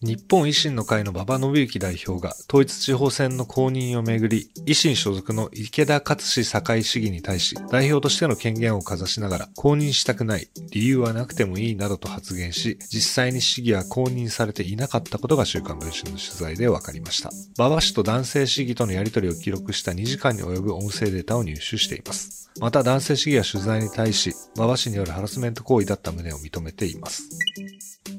日本維新の会の馬場信之代表が統一地方選の公認をめぐり、維新所属の池田勝氏堺市議に対し、代表としての権限をかざしながら、公認したくない、理由はなくてもいいなどと発言し、実際に市議は公認されていなかったことが週刊文春の取材で分かりました。馬場氏と男性市議とのやり取りを記録した2時間に及ぶ音声データを入手しています。また男性市議は取材に対し、馬場氏によるハラスメント行為だった旨を認めています。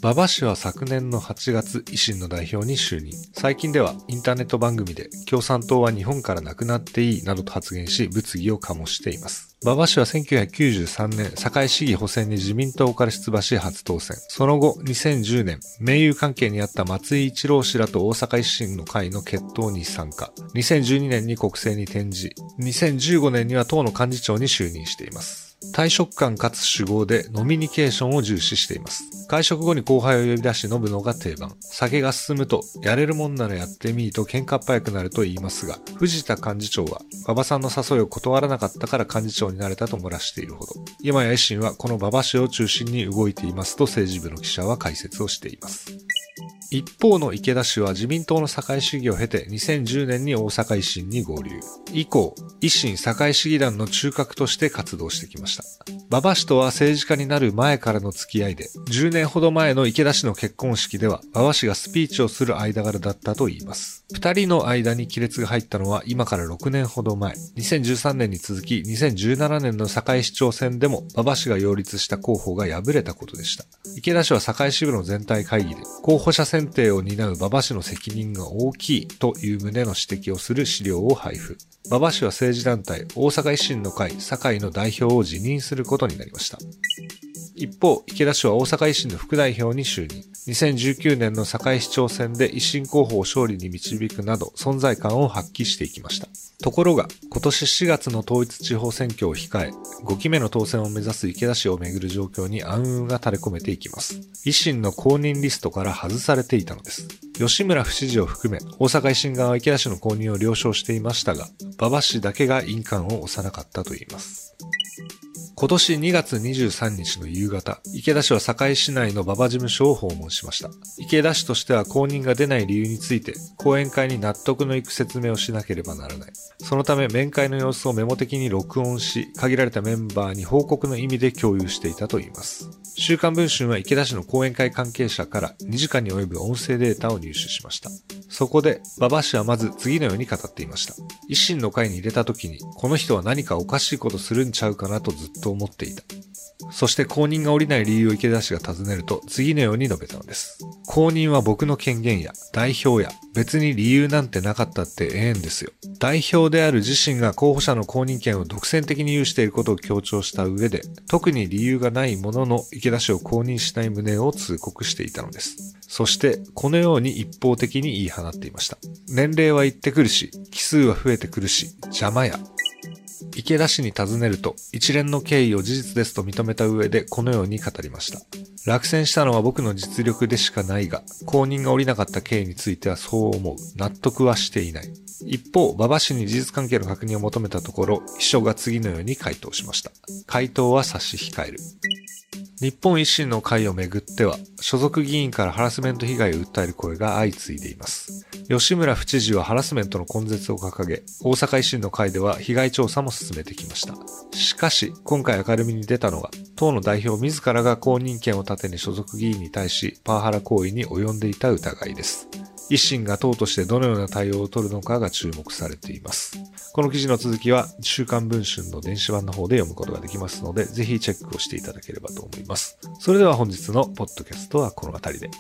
馬場氏は昨年の8月、維新の代表に就任。最近ではインターネット番組で共産党は日本からなくなっていいなどと発言し、物議を醸しています。馬場氏は1993年、堺市議補選に自民党から出馬し初当選。その後、2010年、盟友関係にあった松井一郎氏らと大阪維新の会の決闘に参加。2012年に国政に転じ、2015年には党の幹事長に就任しています。退職感かつ主語でノミニケーションを重視しています。会食後に後輩を呼び出し飲むのが定番。酒が進むと、やれるもんならやってみーと喧嘩っ早くなると言いますが、藤田幹事長は、馬場さんの誘いを断らなかったから幹事長になれたと漏らしているほど。今や維新はこの馬場氏を中心に動いていますと政治部の記者は解説をしています。一方の池田氏は自民党の社会主義を経て2010年に大阪維新に合流。以降、維新社会主義団の中核として活動してきました。馬場氏とは政治家になる前からの付き合いで、10年ほど前の池田氏の結婚式では馬場氏がスピーチをする間柄だったと言います。二人の間に亀裂が入ったのは今から6年ほど前。2013年に続き2017年の堺市長選でも馬場氏が擁立した候補が敗れたことでした。池田氏は堺支部の全体会議で候補者選定を担う馬場氏の責任が大きいという旨の指摘をする資料を配布。馬場氏は政治団体大阪維新の会堺の代表を辞任することことになりました。一方、池田氏は大阪維新の副代表に就任。2019年の堺市長選で維新候補を勝利に導くなど存在感を発揮していきました。ところが、今年4月の統一地方選挙を控え、5期目の当選を目指す池田氏をめぐる状況に暗雲が垂れ込めていきます。維新の公認リストから外されていたのです。吉村不支持を含め、大阪維新側は池田氏の公認を了承していましたが、馬場氏だけが印鑑を押さなかったといいます。今年2月23日の夕方、池田氏は堺市内の馬場事務所を訪問しました。池田氏としては公認が出ない理由について、講演会に納得のいく説明をしなければならない。そのため面会の様子をメモ的に録音し、限られたメンバーに報告の意味で共有していたといいます。週刊文春は池田市の講演会関係者から2時間に及ぶ音声データを入手しました。そこで、馬場氏はまず次のように語っていました。維新の会に入れた時に、この人は何かおかしいことするんちゃうかなとずっと思っていた。そして公認が降りない理由を池田氏が尋ねると次のように述べたのです。公認は僕の権限や代表や別に理由なんてなかったってええんですよ。代表である自身が候補者の公認権を独占的に有していることを強調した上で特に理由がないものの池田氏を公認しない旨を通告していたのです。そして、このように一方的に言い放っていました。年齢は言ってくるし、奇数は増えてくるし、邪魔や。池田氏に尋ねると、一連の経緯を事実ですと認めた上でこのように語りました。落選したのは僕の実力でしかないが、公認が降りなかった経緯についてはそう思う。納得はしていない。一方、馬場氏に事実関係の確認を求めたところ、秘書が次のように回答しました。回答は差し控える。日本維新の会をめぐっては、所属議員からハラスメント被害を訴える声が相次いでいます。吉村府知事はハラスメントの根絶を掲げ、大阪維新の会では被害調査も進めてきました。しかし、今回明るみに出たのは、党の代表自らが公認権を盾に所属議員に対し、パワハラ行為に及んでいた疑いです。維新が党としてどのような対応を取るのかが注目されています。この記事の続きは週刊文春の電子版の方で読むことができますので、ぜひチェックをしていただければと思います。それでは本日のポッドキャストはこの辺りで。